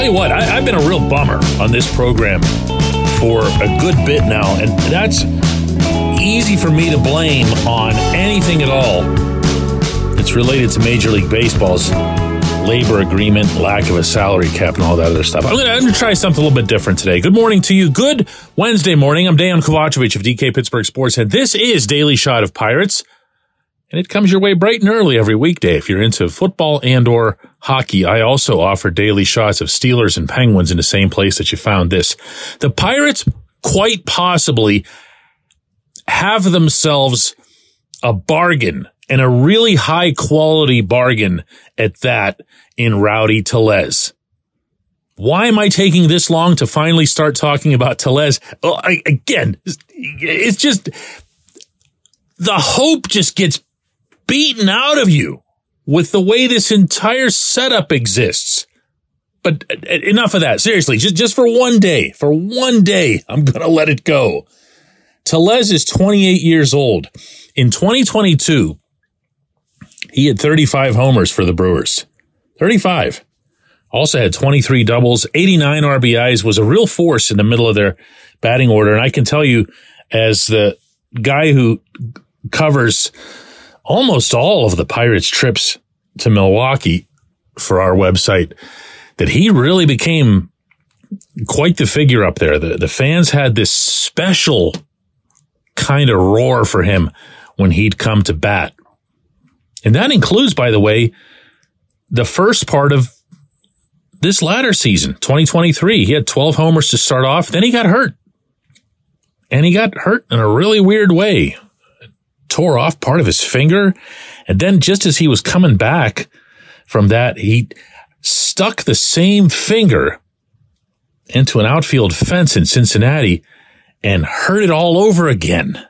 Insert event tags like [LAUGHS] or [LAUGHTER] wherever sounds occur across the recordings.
tell you what, I, have been a real bummer on this program for a good bit now, and that's easy for me to blame on anything at all that's related to Major League Baseball's labor agreement, lack of a salary cap, and all that other stuff. I'm going to try something a little bit different today. Good morning to you. Good Wednesday morning. I'm Dejan Kovacevic of DK Pittsburgh Sports, and this is Daily Shot of Pirates. And it comes your way bright and early every weekday. If you're into football and or hockey, I also offer daily shots of Steelers and Penguins in the same place that you found this. The Pirates quite possibly have themselves a bargain and a really high quality bargain at that in Rowdy Tellez. Why am I taking this long to finally start talking about Tellez? Well, I, again, it's just the hope just gets beaten out of you with the way this entire setup exists. But uh, enough of that. Seriously, just, just for one day, for one day, I'm going to let it go. Tellez is 28 years old. In 2022, he had 35 homers for the Brewers. 35. Also had 23 doubles, 89 RBIs, was a real force in the middle of their batting order. And I can tell you, as the guy who covers almost all of the Pirates trips to Milwaukee for our website that he really became quite the figure up there. The, the fans had this special kind of roar for him when he'd come to bat. And that includes, by the way, the first part of this latter season, 2023. He had 12 homers to start off. Then he got hurt. And he got hurt in a really weird way tore off part of his finger. And then just as he was coming back from that, he stuck the same finger into an outfield fence in Cincinnati and hurt it all over again.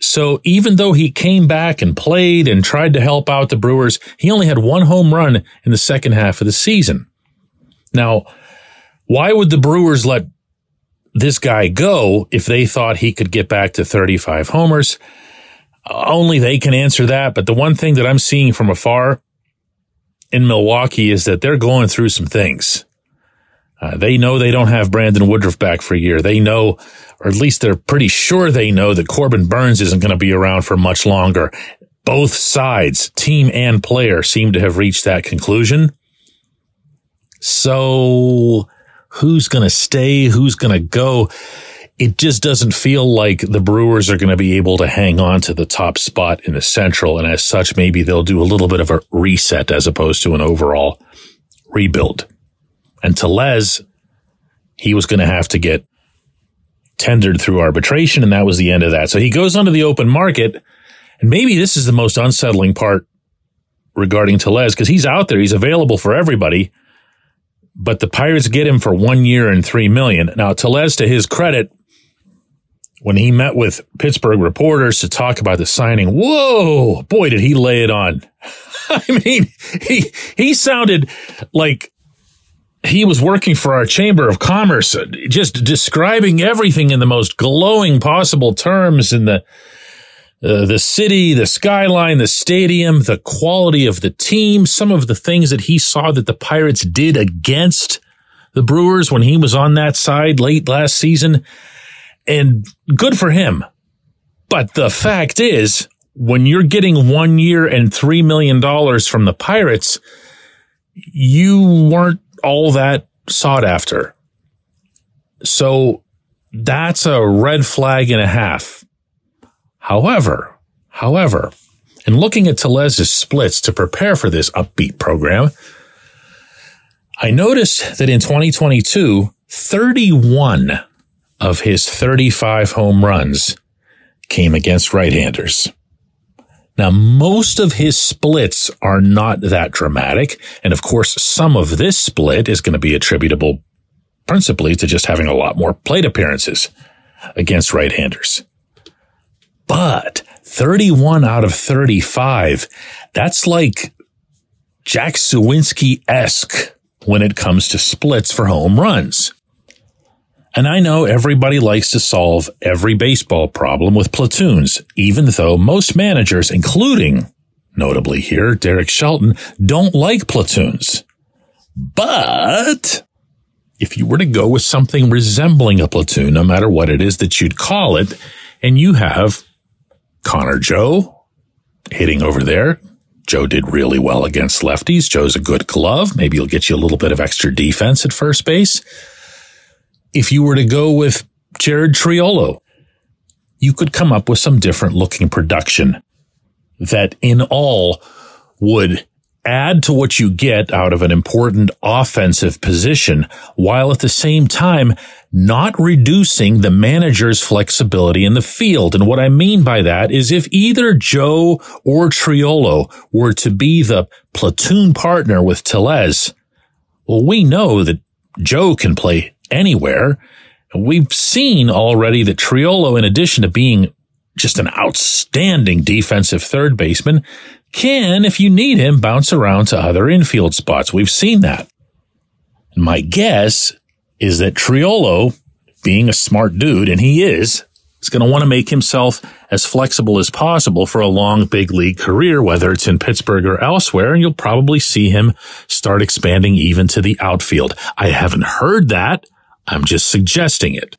So even though he came back and played and tried to help out the Brewers, he only had one home run in the second half of the season. Now, why would the Brewers let this guy go if they thought he could get back to 35 homers? Only they can answer that. But the one thing that I'm seeing from afar in Milwaukee is that they're going through some things. Uh, they know they don't have Brandon Woodruff back for a year. They know, or at least they're pretty sure they know that Corbin Burnes isn't going to be around for much longer. Both sides, team and player, seem to have reached that conclusion. So who's going to stay? Who's going to go? It just doesn't feel like the Brewers are going to be able to hang on to the top spot in the Central. And as such, maybe they'll do a little bit of a reset as opposed to an overall rebuild. And Tellez, he was going to have to get tendered through arbitration. And that was the end of that. So he goes onto the open market. And maybe this is the most unsettling part regarding Tellez because he's out there. He's available for everybody. But the Pirates get him for one year and three million. Now, Tellez, to his credit, when he met with Pittsburgh reporters to talk about the signing, whoa, boy, did he lay it on. [LAUGHS] I mean, he, he sounded like he was working for our Chamber of Commerce, uh, just describing everything in the most glowing possible terms in the, uh, the city, the skyline, the stadium, the quality of the team, some of the things that he saw that the Pirates did against the Brewers when he was on that side late last season and good for him. But the fact is, when you're getting one year and $3 million from the Pirates, you weren't all that sought after. So that's a red flag and a half. However, however, in looking at Tellez's splits to prepare for this upbeat program, I noticed that in 2022, 31 of his 35 home runs came against right-handers. Now, most of his splits are not that dramatic. And of course, some of this split is going to be attributable principally to just having a lot more plate appearances against right-handers. But 31 out of 35, that's like Jack Suwinski-esque when it comes to splits for home runs. And I know everybody likes to solve every baseball problem with platoons, even though most managers, including notably here, Derek Shelton, don't like platoons. But if you were to go with something resembling a platoon, no matter what it is that you'd call it, and you have Connor Joe hitting over there. Joe did really well against lefties. Joe's a good glove. Maybe he'll get you a little bit of extra defense at first base. If you were to go with Jared Triolo, you could come up with some different looking production that in all would add to what you get out of an important offensive position while at the same time not reducing the manager's flexibility in the field. And what I mean by that is if either Joe or Triolo were to be the platoon partner with Tellez, well, we know that Joe can play anywhere. We've seen already that Triolo, in addition to being just an outstanding defensive third baseman, can, if you need him, bounce around to other infield spots. We've seen that. My guess is that Triolo, being a smart dude, and he is, is going to want to make himself as flexible as possible for a long big league career, whether it's in Pittsburgh or elsewhere. And you'll probably see him start expanding even to the outfield. I haven't heard that. I'm just suggesting it.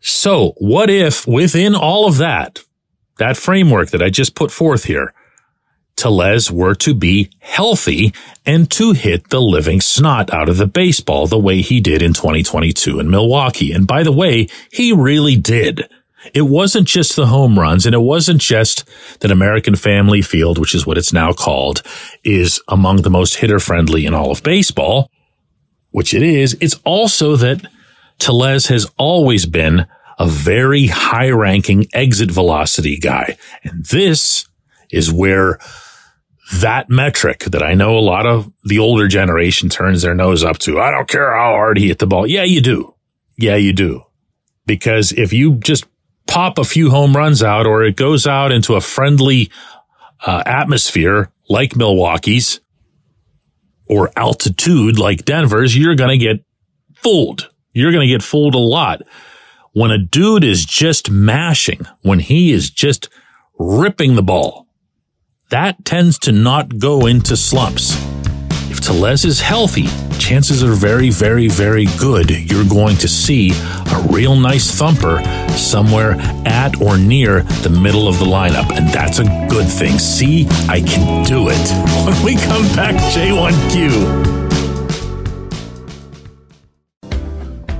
So what if within all of that, that framework that I just put forth here, Tellez were to be healthy and to hit the living snot out of the baseball the way he did in 2022 in Milwaukee. And by the way, he really did. It wasn't just the home runs and it wasn't just that American Family Field, which is what it's now called, is among the most hitter friendly in all of baseball, which it is. It's also that Tellez has always been a very high ranking exit velocity guy. And this is where that metric that I know a lot of the older generation turns their nose up to. I don't care how hard he hit the ball. Yeah, you do. Yeah, you do. Because if you just pop a few home runs out or it goes out into a friendly uh, atmosphere like Milwaukee's or altitude like Denver's, you're going to get fooled. You're going to get fooled a lot. When a dude is just mashing, when he is just ripping the ball, that tends to not go into slumps. If Tellez is healthy, chances are very, very, very good you're going to see a real nice thumper somewhere at or near the middle of the lineup. And that's a good thing. See, I can do it. [LAUGHS] When we come back, J1Q.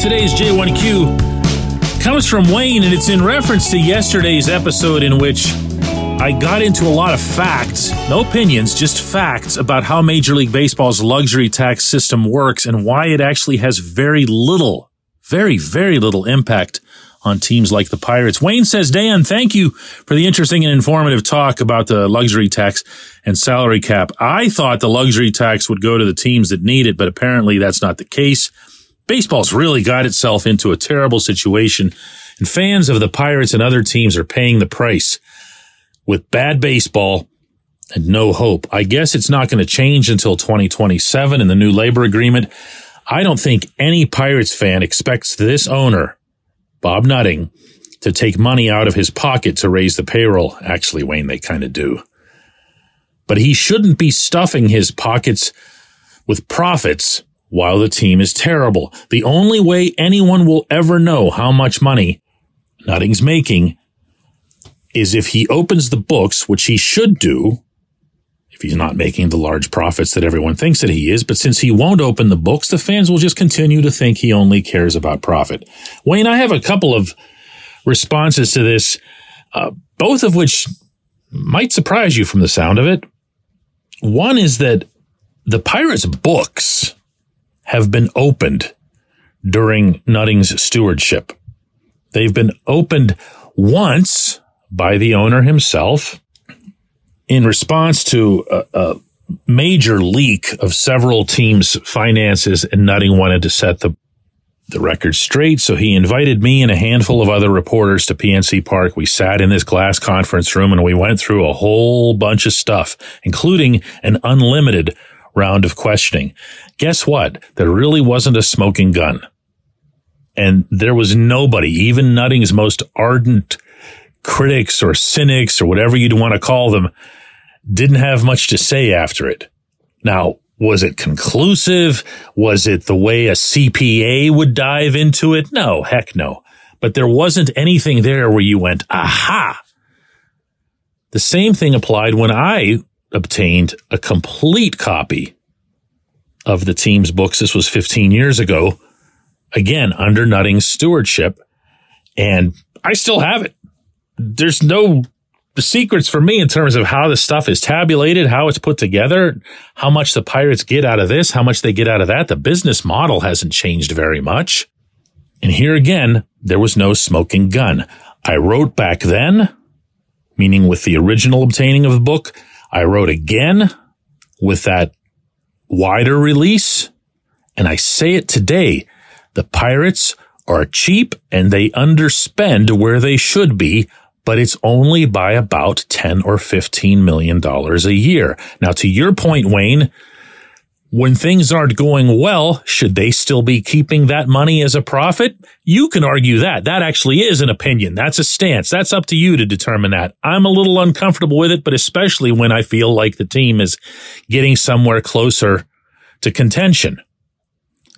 Today's J1Q comes from Wayne, and it's in reference to yesterday's episode in which I got into a lot of facts, no opinions, just facts about how Major League Baseball's luxury tax system works and why it actually has very little, very, very little impact on teams like the Pirates. Wayne says, Dan, thank you for the interesting and informative talk about the luxury tax and salary cap. I thought the luxury tax would go to the teams that need it, but apparently that's not the case baseball's really got itself into a terrible situation and fans of the Pirates and other teams are paying the price with bad baseball and no hope. I guess it's not going to change until 2027 in the new labor agreement. I don't think any Pirates fan expects this owner, Bob Nutting, to take money out of his pocket to raise the payroll. Actually, Wayne, they kind of do. But he shouldn't be stuffing his pockets with profits while the team is terrible. The only way anyone will ever know how much money Nutting's making is if he opens the books, which he should do if he's not making the large profits that everyone thinks that he is. But since he won't open the books, the fans will just continue to think he only cares about profit. Wayne, I have a couple of responses to this, uh, both of which might surprise you from the sound of it. One is that the Pirates books have been opened during Nutting's stewardship. They've been opened once by the owner himself in response to a, a major leak of several teams' finances, and Nutting wanted to set the the record straight. So he invited me and a handful of other reporters to PNC Park. We sat in this glass conference room and we went through a whole bunch of stuff, including an unlimited round of questioning. Guess what? There really wasn't a smoking gun. And there was nobody, even Nutting's most ardent critics or cynics or whatever you'd want to call them didn't have much to say after it. Now, was it conclusive? Was it the way a CPA would dive into it? No, heck no. But there wasn't anything there where you went, aha. The same thing applied when I obtained a complete copy of the team's books. This was 15 years ago. Again, under Nutting's stewardship. And I still have it there's no secrets for me in terms of how the stuff is tabulated, how it's put together, how much the pirates get out of this, how much they get out of that. The business model hasn't changed very much. And here again, there was no smoking gun. I wrote back then, meaning with the original obtaining of the book. I wrote again with that wider release. And I say it today. The pirates are cheap and they underspend where they should be but it's only by about 10 or 15 million dollars a year. Now, to your point, Wayne, when things aren't going well, should they still be keeping that money as a profit? You can argue that. That actually is an opinion. That's a stance. That's up to you to determine that. I'm a little uncomfortable with it, but especially when I feel like the team is getting somewhere closer to contention.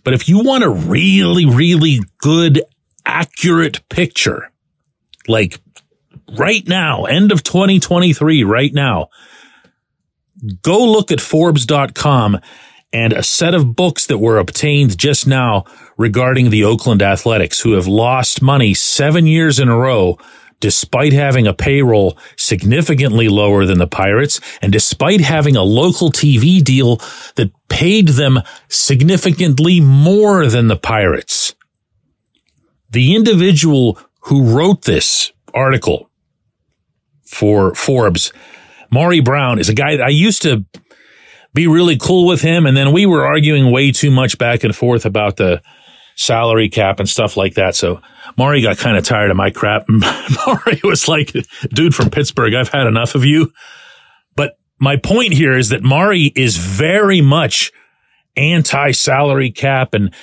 But if you want a really, really good, accurate picture, like right now, end of 2023, right now, go look at Forbes.com and a set of books that were obtained just now regarding the Oakland Athletics, who have lost money seven years in a row despite having a payroll significantly lower than the Pirates and despite having a local TV deal that paid them significantly more than the Pirates. The individual who wrote this article for Forbes. Maury Brown is a guy that I used to be really cool with him. And then we were arguing way too much back and forth about the salary cap and stuff like that. So Maury got kind of tired of my crap. [LAUGHS] Maury was like, dude from Pittsburgh, I've had enough of you. But my point here is that Maury is very much anti salary cap and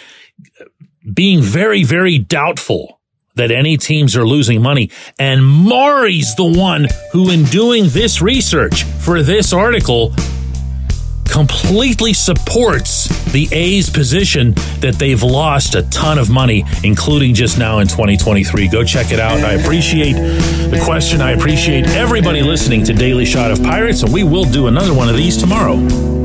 being very, very doubtful that any teams are losing money. And Maury's the one who, in doing this research for this article, completely supports the A's position that they've lost a ton of money, including just now in 2023. Go check it out. I appreciate the question. I appreciate everybody listening to Daily Shot of Pirates, and we will do another one of these tomorrow.